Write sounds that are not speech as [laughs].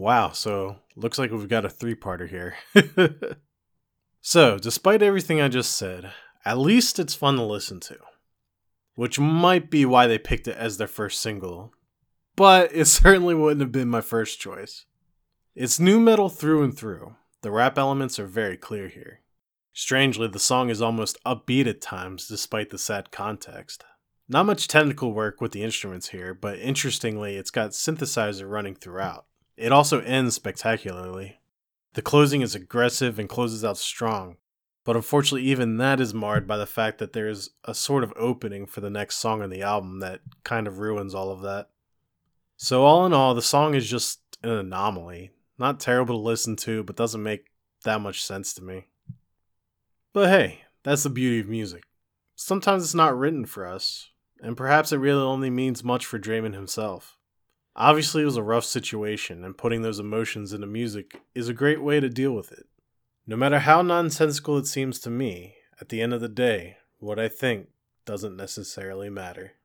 wow, so looks like we've got a three parter here. [laughs] so, despite everything I just said, at least it's fun to listen to. Which might be why they picked it as their first single, but it [laughs] certainly wouldn't have been my first choice. It's nu metal through and through. The rap elements are very clear here. Strangely, the song is almost upbeat at times despite the sad context. Not much technical work with the instruments here, but interestingly, it's got synthesizer running throughout. It also ends spectacularly. The closing is aggressive and closes out strong, but unfortunately, even that is marred by the fact that there's a sort of opening for the next song on the album that kind of ruins all of that. So, all in all, the song is just an anomaly. Not terrible to listen to, but doesn't make that much sense to me. But hey, that's the beauty of music. Sometimes it's not written for us, and perhaps it really only means much for Draiman himself. Obviously, it was a rough situation, and putting those emotions into music is a great way to deal with it. No matter how nonsensical it seems to me, at the end of the day, what I think doesn't necessarily matter.